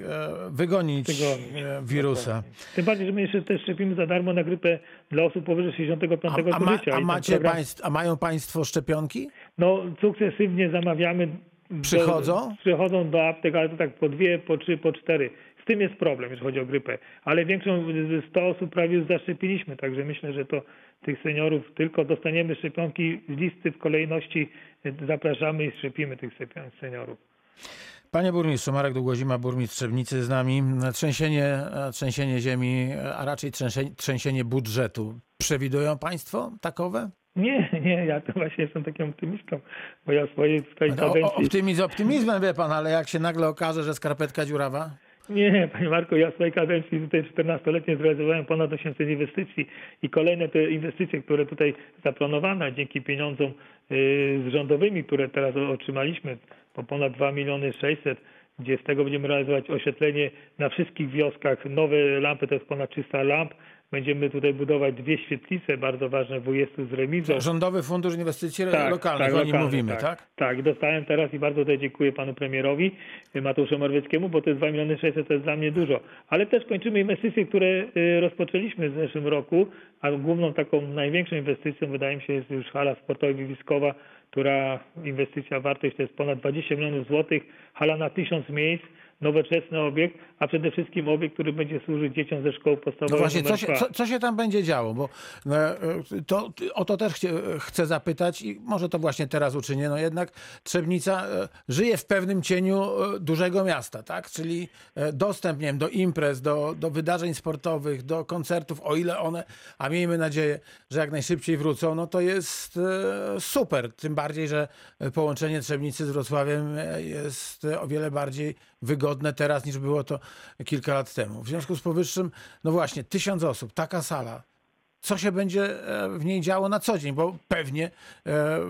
wygonić Wygonić, e, wirusa. Tym bardziej, że my jeszcze też szczepimy za darmo na grypę dla osób powyżej 65 A, roku a, ma, życia. a, macie program- państw, a mają Państwo szczepionki? No sukcesywnie zamawiamy. do- Przychodzą? Przychodzą do aptek, ale to tak po dwie, po trzy, po cztery. Z tym jest problem, jeśli chodzi o grypę. Ale większą, 100 osób prawie już zaszczepiliśmy, także myślę, że to tych seniorów tylko dostaniemy szczepionki z listy w kolejności, zapraszamy i szczepimy tych seniorów. Panie burmistrzu, Marek Długozima, burmistrz Trzebnicy z nami. Trzęsienie, trzęsienie ziemi, a raczej trzęsienie, trzęsienie budżetu. Przewidują Państwo takowe? Nie, nie, ja to właśnie jestem takim optymistą, bo ja swojej tutaj No, kadencji... optymizm optymizmem, wie Pan, ale jak się nagle okaże, że skarpetka dziurawa? Nie, panie Marku, ja w swojej kadencji tutaj 14-letniej zrealizowałem ponad 800 inwestycji i kolejne te inwestycje, które tutaj zaplanowane dzięki pieniądzom y, z rządowymi, które teraz otrzymaliśmy, po ponad 2 miliony 600, gdzie z tego będziemy realizować oświetlenie na wszystkich wioskach, nowe lampy, to jest ponad 300 lamp. Będziemy tutaj budować dwie świetlice, bardzo ważne w Ujestu z remizą. Rządowy Fundusz Inwestycji Tak, Lokalnych, tak, o nim mówimy, tak? tak? Tak, dostałem teraz i bardzo tutaj dziękuję panu premierowi y, Mateuszowi Morawieckiemu, bo to jest 2 miliony 600 to jest dla mnie dużo. Ale też kończymy inwestycje, które y, rozpoczęliśmy w zeszłym roku, a główną taką największą inwestycją wydaje mi się jest już hala sportowo-wiwiskowa, która inwestycja wartość to jest ponad 20 milionów złotych, hala na 1000 miejsc, nowoczesny obiekt, a przede wszystkim obiekt, który będzie służyć dzieciom ze szkoły No podstawowej właśnie, co się, co, co się tam będzie działo? Bo e, e, to, o to też chcie, chcę zapytać i może to właśnie teraz uczynię. No jednak Trzebnica e, żyje w pewnym cieniu e, dużego miasta, tak? Czyli dostęp nie wiem, do imprez, do, do wydarzeń sportowych, do koncertów, o ile one, a miejmy nadzieję, że jak najszybciej wrócą, no to jest super. Tym bardziej, że połączenie Trzebnicy z Wrocławiem jest o wiele bardziej wygodne teraz niż było to kilka lat temu. W związku z powyższym, no właśnie, tysiąc osób, taka sala. Co się będzie e, w niej działo na co dzień? Bo pewnie e,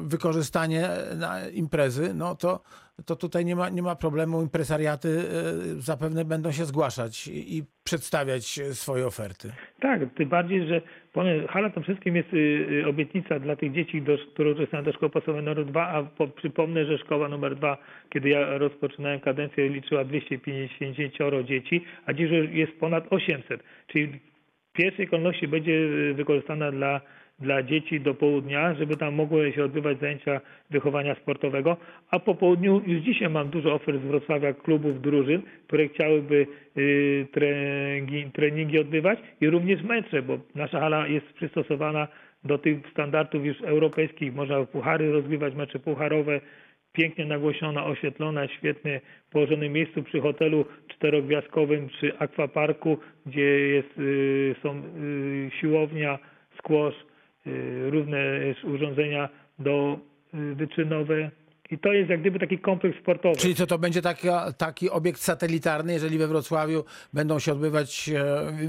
wykorzystanie na imprezy, no to, to tutaj nie ma, nie ma problemu. Impresariaty e, zapewne będą się zgłaszać i, i przedstawiać e, swoje oferty. Tak, tym bardziej, że hala to wszystkim jest y, y, obietnica dla tych dzieci, do, które uczestniczą do szkoły podstawowej numer 2, a po, przypomnę, że szkoła numer 2, kiedy ja rozpoczynałem kadencję, liczyła 250 dzieci, a dziś już jest ponad 800, czyli pierwszej kolejności będzie y, wykorzystana dla dla dzieci do południa, żeby tam mogły się odbywać zajęcia wychowania sportowego, a po południu już dzisiaj mam dużo ofert z Wrocławia klubów, drużyn, które chciałyby y, treningi, treningi odbywać i również mecze, bo nasza hala jest przystosowana do tych standardów już europejskich. Można puchary rozgrywać, mecze pucharowe, pięknie nagłośniona, oświetlona, świetnie położonym miejscu przy hotelu czterogwiazdkowym, przy akwaparku, gdzie jest, y, są y, siłownia, squash, y, różne urządzenia do wyczynowe. I to jest jak gdyby taki kompleks sportowy. Czyli co to będzie taka, taki obiekt satelitarny, jeżeli we Wrocławiu będą się odbywać e,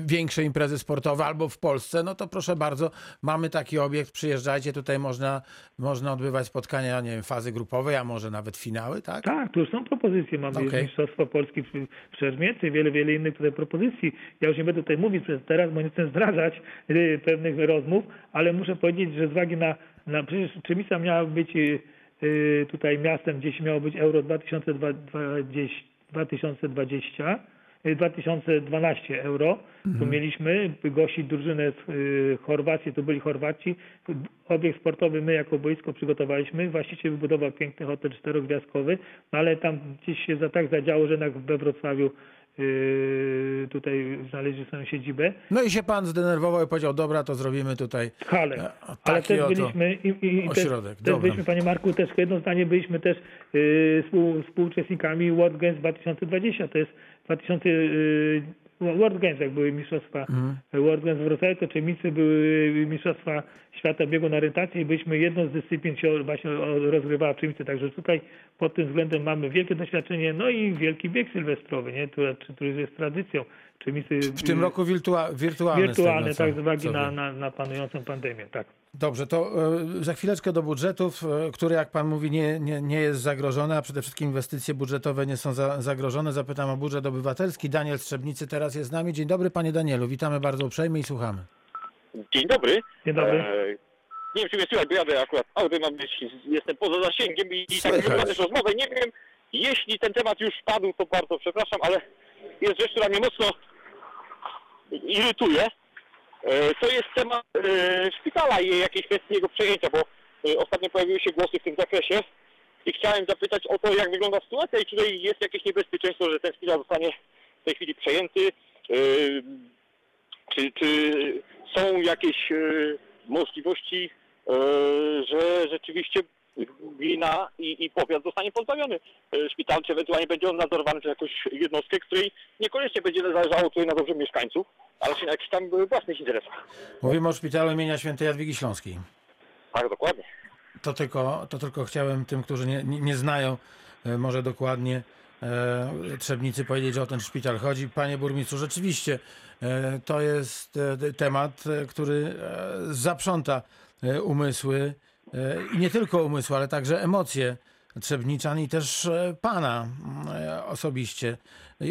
większe imprezy sportowe albo w Polsce, no to proszę bardzo, mamy taki obiekt, przyjeżdżajcie, tutaj można, można odbywać spotkania, nie wiem, fazy grupowej, a może nawet finały, tak? Tak, tu już są propozycje. Mamy Okej. Mistrzostwo Polski w, w Szermierce, wiele, wiele innych tutaj propozycji. Ja już nie będę tutaj mówić przez teraz, bo nie chcę zdradzać y, pewnych rozmów, ale muszę powiedzieć, że z uwagi na, na przecież Trzemica miała być y, tutaj miastem, gdzieś miało być Euro 2020, 2020 y, 2012 euro. Tu mieliśmy gościć drużynę z y, Chorwacji, to byli Chorwaci. Obiekt sportowy my jako boisko przygotowaliśmy. Właściciel wybudował piękny hotel czterogwiazdkowy, no ale tam gdzieś się za tak zadziało, że jednak we Wrocławiu y, tutaj znaleźli swoją siedzibę. No i się pan zdenerwował i powiedział, dobra, to zrobimy tutaj Halę. e, Ale też oto byliśmy i, i, i też, ośrodek. też Dobra. byliśmy, panie Marku, też jedno zdanie byliśmy też yy, współ, współuczestnikami World Games 2020. To jest 2000, yy, World Games, jak były mistrzostwa Mhm. World Games w Wrocławiu, to Czemnicy były mistrzostwa świata biegu na orientację i byliśmy jedną z dyscyplin się właśnie rozgrywała Czemnicy, także tutaj pod tym względem mamy wielkie doświadczenie, no i wielki bieg sylwestrowy, nie? który, który jest tradycją. W tym roku wirtua- wirtualny. z wirtualne, tego, co- tak, z uwagi na, na, na panującą pandemię, tak. Dobrze, to e, za chwileczkę do budżetów, e, który jak pan mówi nie, nie, nie jest zagrożony, a przede wszystkim inwestycje budżetowe nie są za, zagrożone. Zapytam o budżet obywatelski. Daniel Strzebnicy teraz jest z nami. Dzień dobry panie Danielu, witamy bardzo uprzejmie i słuchamy. Dzień dobry. Dzień dobry. E, nie wiem, czy mnie słychać, bo jadę akurat autem, mam być, jestem poza zasięgiem i, i tak wygląda też rozmowę. Nie wiem, jeśli ten temat już padł, to bardzo przepraszam, ale jest rzecz, która mnie mocno irytuje. E, to jest temat e, szpitala i jakiejś kwestii jego przejęcia, bo e, ostatnio pojawiły się głosy w tym zakresie i chciałem zapytać o to, jak wygląda sytuacja i czy tutaj jest jakieś niebezpieczeństwo, że ten szpital zostanie w tej chwili przejęty. Czy, czy są jakieś możliwości, że rzeczywiście gmina i, i powiat zostanie pozbawiony e, szpital, czy ewentualnie będzie on nadzorowany przez jakąś jednostkę, której niekoniecznie będzie zależało tutaj na dobrze mieszkańców, ale się na jakichś tam własnych interesach. Mówimy o szpitalu imienia świętej Jadwigi Śląskiej. Tak, dokładnie. To tylko, to tylko chciałem tym, którzy nie, nie, znają e, może dokładnie e, Trzebnicy powiedzieć, że o ten szpital chodzi. Panie burmistrzu, rzeczywiście to jest temat, który zaprząta umysły i nie tylko umysły, ale także emocje Trzebniczan i też e, pana e, osobiście. E,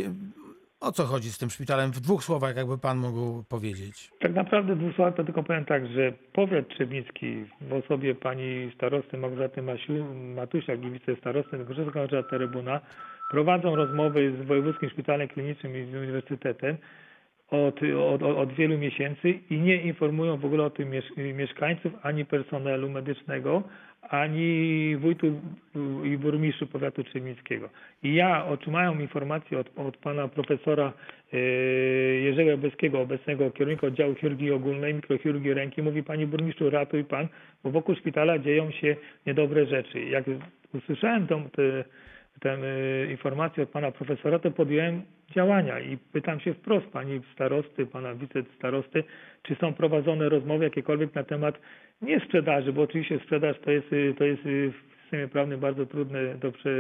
O co chodzi z tym szpitalem? W dwóch słowach, jakby pan mógł powiedzieć. Tak naprawdę w dwóch słowach to tylko powiem tak, że powiat trzebnicki w osobie pani starosty Małgorzaty Masiu, Matusiak i wicestarosty Konrada Terebuna prowadzą rozmowy z Wojewódzkim Szpitalem Klinicznym i z Uniwersytetem od, od, od wielu miesięcy i nie informują w ogóle o tym miesz- mieszkańców, ani personelu medycznego, ani wójtu i burmistrzu powiatu trzebnickiego. I ja otrzymałem informację od, od pana profesora e, Jerzego Beskiego, obecnego kierownika oddziału chirurgii ogólnej, mikrochirurgii ręki. Mówi, panie burmistrzu, ratuj pan, bo wokół szpitala dzieją się niedobre rzeczy. Jak usłyszałem tą, te, tę e, informację od pana profesora, to podjąłem działania i pytam się wprost pani starosty, pana wicestarosty, czy są prowadzone rozmowy jakiekolwiek na temat nie sprzedaży, bo oczywiście sprzedaż to jest, y, to jest y, w systemie prawnym bardzo trudne do prze,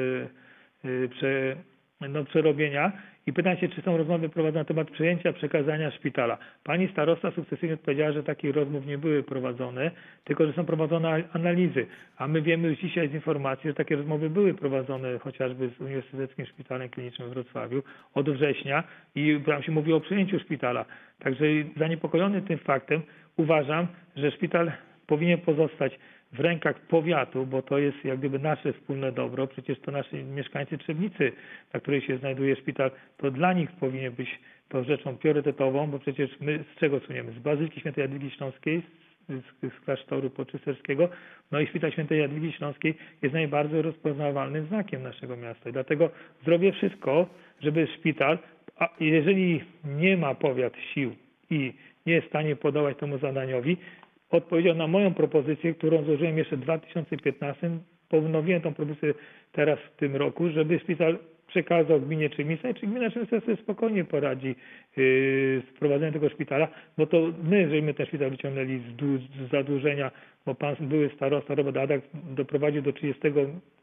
y, prze, no, przerobienia. I pytam się, czy są rozmowy prowadzone na temat przejęcia, przekazania szpitala. Pani starosta sukcesywnie odpowiedziała, że takich rozmów nie były prowadzone, tylko że są prowadzone analizy. A my wiemy już dzisiaj z informacji, że takie rozmowy były prowadzone chociażby z Uniwersyteckim Szpitalem Klinicznym w Wrocławiu od września i tam się mówi o przejęciu szpitala. Także zaniepokojony tym faktem uważam, że szpital powinien pozostać w rękach powiatu, bo to jest jak gdyby nasze wspólne dobro. Przecież to nasi mieszkańcy Trzebnicy, na której się znajduje szpital, to dla nich powinien być to rzeczą priorytetową, bo przecież my z czego suniemy? Z Bazyliki Świętej Jadwigi Śląskiej, z, z klasztoru poczysterskiego, no i Szpital Świętej Jadwigi Śląskiej jest najbardziej rozpoznawalnym znakiem naszego miasta. I dlatego zrobię wszystko, żeby szpital, a jeżeli nie ma powiat sił i nie jest w stanie podołać temu zadaniowi, odpowiedział na moją propozycję, którą złożyłem jeszcze w 2015. Ponowiłem tą propozycję teraz w tym roku, żeby szpital przekazał gminie i czy gmina Czermica sobie spokojnie poradzi yy, z prowadzeniem tego szpitala, bo to my, żeśmy ten szpital wyciągnęli z, z zadłużenia, bo pan były starosta Robert Adak doprowadził do 30,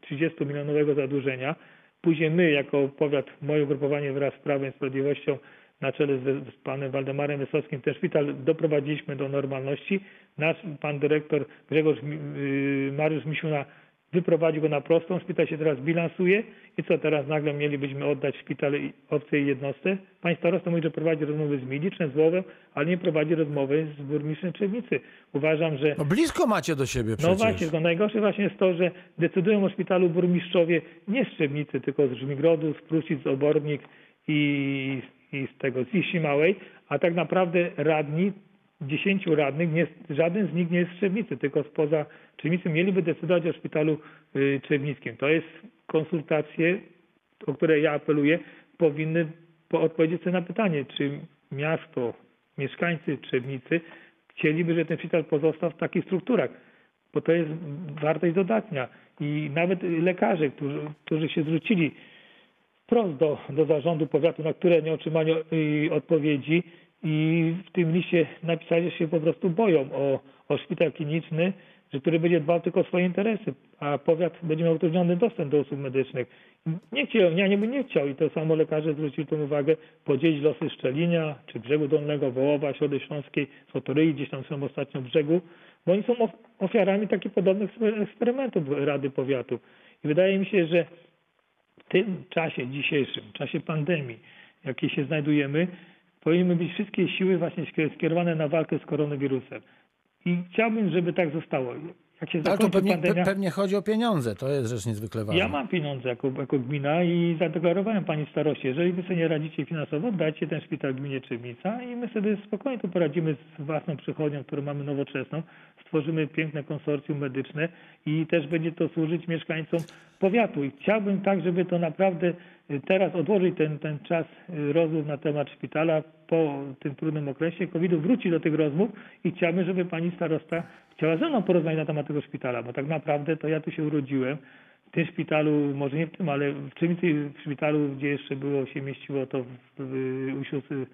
30 milionowego zadłużenia. Później my, jako powiat, moje ugrupowanie wraz z Prawem i Sprawiedliwością na czele z, z panem Waldemarem Wysockim ten szpital doprowadziliśmy do normalności. Nasz pan dyrektor Grzegorz yy, Mariusz Misiuna wyprowadził go na prostą, szpital się teraz bilansuje i co teraz nagle mielibyśmy oddać szpital obcej jednostce? Pan starosta mówi, że prowadzi rozmowy z Miliczem, z Łowem, ale nie prowadzi rozmowy z burmistrzem Trzebnicy. Uważam, że No blisko macie do siebie przecież. no właśnie, to najgorsze właśnie jest to, że decydują o szpitalu burmistrzowie nie z Szczebnicy, tylko z Żmigrodu, z Prusic, z Obornik i, i z tego, z Iści Małej, a tak naprawdę radni, dziesięciu radnych, nie, żaden z nich nie jest z Trzebnicy, tylko spoza Trzebnicy mieliby decydować o szpitalu y. To jest konsultacje, o które ja apeluję, powinny po- odpowiedzieć sobie na pytanie, czy miasto, mieszkańcy Trzebnicy chcieliby, żeby ten szpital pozostał w takich strukturach bo to jest wartość dodatnia. I nawet lekarze, którzy, którzy się zwrócili wprost do, do zarządu powiatu, na które nie otrzymali y, odpowiedzi i w tym liście napisali, że się po prostu boją o, o szpital kliniczny, że który będzie dbał tylko o swoje interesy, a powiat będzie miał utrudniony dostęp do usług medycznych. Nie chciał, ja nie nie chciał i to samo lekarze zwrócili tą uwagę, podzielić losy Szczelinia, czy Brzegu Dolnego, Wołowa, Środy Śląskiej, Sotoryi, gdzieś tam są ostatnio Brzegu, bo oni są of- ofiarami takich podobnych eksperymentów Rady Powiatu. I wydaje mi się, że tym czasie dzisiejszym, czasie pandemii, w jakiej się znajdujemy, powinny być wszystkie siły właśnie skier- skierowane na walkę z koronawirusem. I chciałbym, żeby tak zostało. Jak się Ale to pewnie, pandemia... pe- pewnie chodzi o pieniądze, to jest rzecz niezwykle ważna. Ja mam pieniądze jako, jako gmina i zadeklarowałem pani staroście, jeżeli wy sobie nie radzicie finansowo, dajcie ten szpital gminie Trzebnica i my sobie spokojnie tu poradzimy z własną przychodnią, którą mamy nowoczesną, stworzymy piękne konsorcjum medyczne i też będzie to służyć mieszkańcom powiatu. I chciałbym tak, żeby to naprawdę y, teraz odłożyć ten, ten czas y, rozmów na temat szpitala po tym trudnym okresie COVID-u, wrócić do tych rozmów i chciałbym, żeby pani starosta chciała ze mną porozmawiać na temat tego szpitala, bo tak naprawdę to ja tu się urodziłem, w tym szpitalu, może nie w tym, ale w czymś w szpitalu, gdzie jeszcze było, się mieściło to w, w,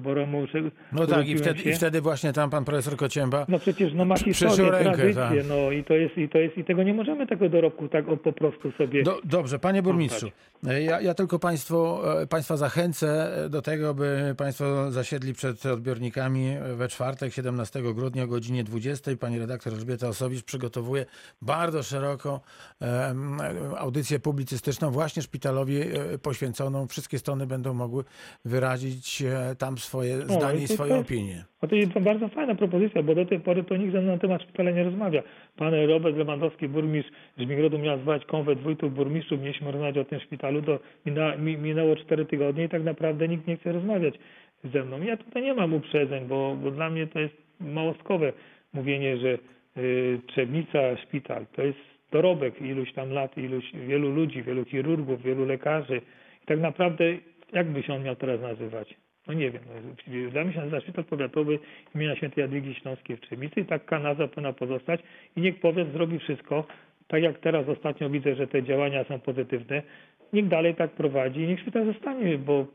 Boromu. No tak, i wtedy, i wtedy właśnie tam pan profesor Kocięba No przecież no ma historię, rękę, tradycję, tak. no i to jest, i to jest, i tego nie możemy tego dorobku tak o, po prostu sobie... Do, dobrze, panie burmistrzu, ja, ja tylko państwu, e, państwa zachęcę do tego, by państwo zasiedli przed odbiornikami we czwartek, 17 grudnia o godzinie 20. Pani redaktor Elżbieta Osowicz przygotowuje bardzo szeroko em, audycję publicystyczną właśnie szpitalowi e, poświęconą. Wszystkie strony będą mogły wyrazić e, tam swoje zdanie i swoją też- opinię. No to jest bardzo fajna propozycja, bo do tej pory to nikt ze mną na temat szpitala nie rozmawia. Pan Robert Lewandowski, burmistrz Żmigrodu miał zwać konwent wójtów burmistrzów, mieliśmy rozmawiać o tym szpitalu, to mina, mi, minęło cztery tygodnie i tak naprawdę nikt nie chce rozmawiać ze mną. Ja tutaj nie mam uprzedzeń, bo, bo dla mnie to jest małostkowe mówienie, że y, Trzebnica, szpital, to jest dorobek iluś tam lat, iluś wielu ludzi, wielu chirurgów, wielu lekarzy. I tak naprawdę jak by się on miał teraz nazywać? No nie wiem. No, dla mnie się nazywa Szpital Powiatowy imienia Świętej Jadwigi Śląskiej w i taka nazwa powinna pozostać i niech powiat zrobi wszystko, tak jak teraz ostatnio widzę, że te działania są pozytywne, niech dalej tak prowadzi i niech szpital zostanie, bo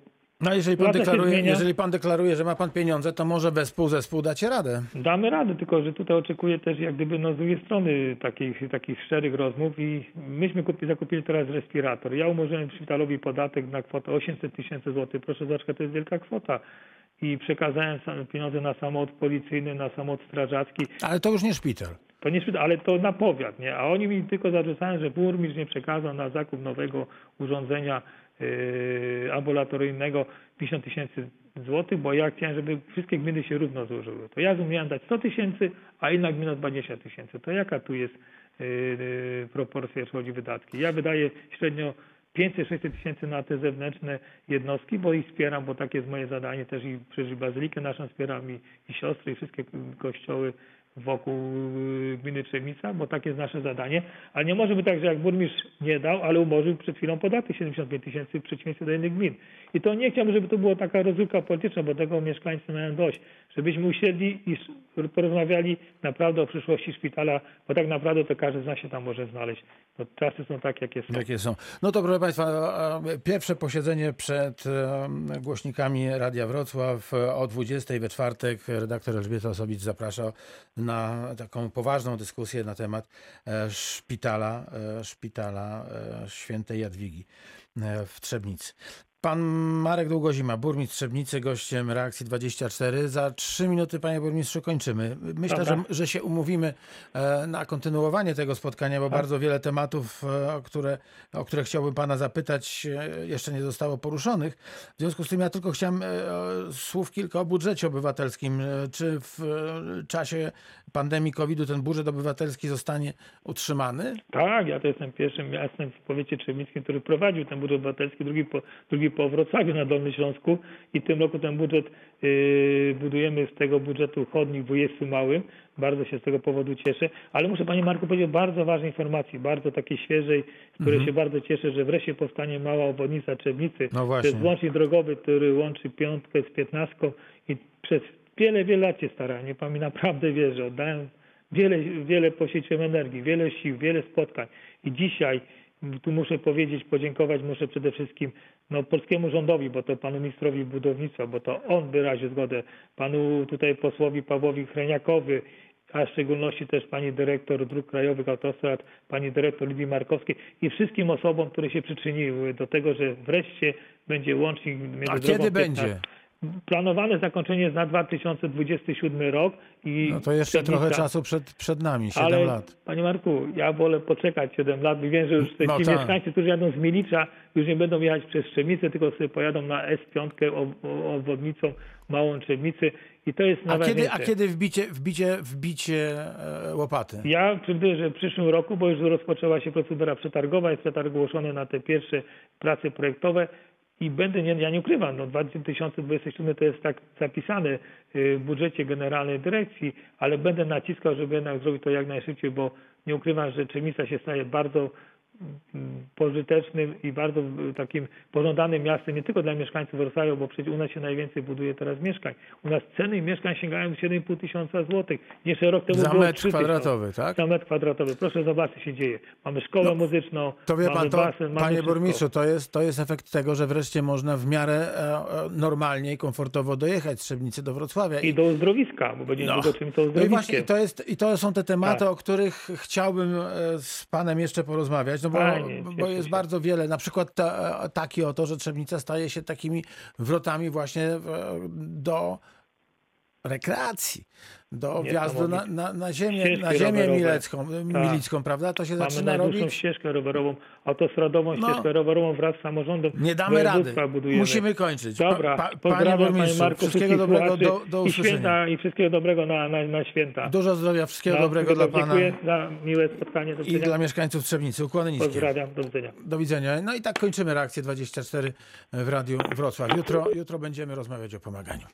No jeżeli pan, deklaruje, zmienia. jeżeli pan deklaruje, że ma pan pieniądze, to może wespół zespół dacie radę. Damy radę, tylko że tutaj oczekuję też jak gdyby no z drugiej strony takich, takich szczerych rozmów i myśmy kupi, zakupili teraz respirator. Ja umorzyłem szpitalowi podatek na kwotę 800 tysięcy złotych. Proszę zobaczyć, to jest wielka kwota. I przekazałem pieniądze na samochód policyjny, na samochód strażacki. Ale to już nie szpital. To nie szpital, ale to na powiat, nie? A oni mi tylko zarzucają, że burmistrz nie przekazał na zakup nowego urządzenia ambulatoryjnego 50 tysięcy złotych, bo ja chciałem, żeby wszystkie gminy się równo złożyły. To ja miałem dać 100 tysięcy, a inna gmina 20 tysięcy. To jaka tu jest yy, yy, proporcja, jeśli chodzi o wydatki? Ja wydaję średnio 500-600 tysięcy na te zewnętrzne jednostki, bo ich wspieram, bo takie jest moje zadanie też i przecież bazylikę naszą wspieram i, i siostry i wszystkie kościoły wokół y, gminy Trzemica, bo takie jest nasze zadanie. Ale nie może być tak, że jak burmistrz nie dał, ale umorzył przed chwilą podatek 75 tysięcy w przeciwieństwie do innych gmin. I to nie chciałbym, żeby to była taka rozrywka polityczna, bo tego mieszkańcy mają dość. Żebyśmy usiedli i porozmawiali naprawdę o przyszłości szpitala, bo tak naprawdę to każdy z nas się tam może znaleźć. Bo czasy są takie, jakie są. Jakie są? No to proszę Państwa, e, pierwsze posiedzenie przed e, głośnikami Radia Wrocław o 20 we czwartek. Redaktor Elżbieta Osobicz zaprasza na taką poważną dyskusję na temat e, szpitala, e, szpitala e, świętej Jadwigi w Trzebnicy. Pan Marek Długozima, burmistrz Trzebnicy, gościem Reakcji 24. Za trzy minuty, panie burmistrzu, kończymy. Myślę, że, że się umówimy e, na kontynuowanie tego spotkania, bo Tak. bardzo wiele tematów, e, o które, o które chciałbym pana zapytać, e, jeszcze nie zostało poruszonych. W związku z tym ja tylko chciałem słów kilka o budżecie obywatelskim. Czy w czasie pandemii COVID-u ten budżet obywatelski zostanie utrzymany? Tak, ja to jestem pierwszym miastem w powiecie trzebnickim, który prowadził ten budżet obywatelski, drugi po, drugi po Wrocławiu na Dolnym Śląsku i w tym roku ten budżet yy, budujemy z tego budżetu chodnik w Ujewcu Małym. Bardzo się z tego powodu cieszę, ale muszę Panie Marku powiedzieć o bardzo ważnej informacji, bardzo takiej świeżej, z której się bardzo cieszę, że wreszcie powstanie mała obwodnica Trzebnicy. No To właśnie. jest łącznik drogowy, który łączy piątkę z piętnastką i przez wiele, wiele lat się starałem. Nie Pan mi naprawdę wierzy. Oddałem wiele, wiele poświęciłem energii, wiele sił, wiele spotkań. I dzisiaj Tu muszę powiedzieć, podziękować muszę przede wszystkim no, polskiemu rządowi, bo to panu ministrowi budownictwa, bo to on wyraził zgodę, panu tutaj posłowi Pawłowi Chreniakowi, a w szczególności też pani dyrektor dróg krajowych autostrad, pani dyrektor Lidii Markowskiej i wszystkim osobom, które się przyczyniły do tego, że wreszcie będzie łącznik między A drogą kiedy 15 będzie? Planowane zakończenie jest na 2027 rok i No to jeszcze trochę czasu przed, przed nami, 7 ale, lat. Panie Marku, ja wolę poczekać 7 lat. Wiem, że już te No ci tak. mieszkańcy, którzy jadą z Milicza, już nie będą jechać przez Trzemicę, tylko sobie pojadą na S5 ob- o- obwodnicą Małą Trzemicę i to jest A kiedy, a kiedy wbicie, wbicie, wbicie e, łopaty? Ja przewiduję, że w przyszłym roku, bo już rozpoczęła się procedura przetargowa, jest przetarg ogłoszony na te pierwsze prace projektowe i będę, nie, ja nie ukrywam, no 2027 to jest tak zapisane y, w budżecie generalnej dyrekcji, ale będę naciskał, żeby jednak zrobić to jak najszybciej, bo nie ukrywam, że Czemica się staje bardzo pożytecznym i bardzo takim pożądanym miastem nie tylko dla mieszkańców Wrocławia, bo przecież u nas się najwięcej buduje teraz mieszkań. U nas ceny mieszkań sięgają 7,5 tysiąca złotych. Jeszcze rok temu Za było metr 3 tysiące. kwadratowy, tak? Za metr kwadratowy. Proszę zobaczyć, co się dzieje. Mamy szkołę muzyczną, To wie mamy pan, to, basen, mamy panie wszystko. burmistrzu, to jest, to jest efekt tego, że wreszcie można w miarę e, e, normalnie i komfortowo dojechać z Trzebnicy do Wrocławia. I do uzdrowiska, bo będzie No. niedługo czym to No i właśnie uzdrowiskiem. i to, jest, i to są te tematy, Tak. o których chciałbym e, z panem jeszcze porozmawiać, no bo, Fajnie, bo jest się. bardzo wiele, na przykład ta, e, taki oto, że Trzebnica staje się takimi wrotami właśnie e, do rekreacji, do wjazdu na, na, na ziemię, na ziemię rowerowe. milecką, Tak. milicką, prawda? To się Mamy zaczyna robić. ścieżkę rowerową, autostradową No. ścieżkę rowerową wraz z samorządem. Nie damy rady. Budujemy. Musimy kończyć. Pa- Dobra, pa- panie pozdrawiam panie Marku, wszystkiego dobrego do, do i święta, i wszystkiego dobrego na, na, na święta. Dużo zdrowia, wszystkiego No, dobrego dla dziękuję pana za miłe spotkanie. I dla mieszkańców Trzebnicy. Ukłony niskie. Pozdrawiam, do widzenia. Do widzenia. No i tak kończymy reakcję 24 w Radiu Wrocław. Jutro, jutro będziemy rozmawiać o pomaganiu.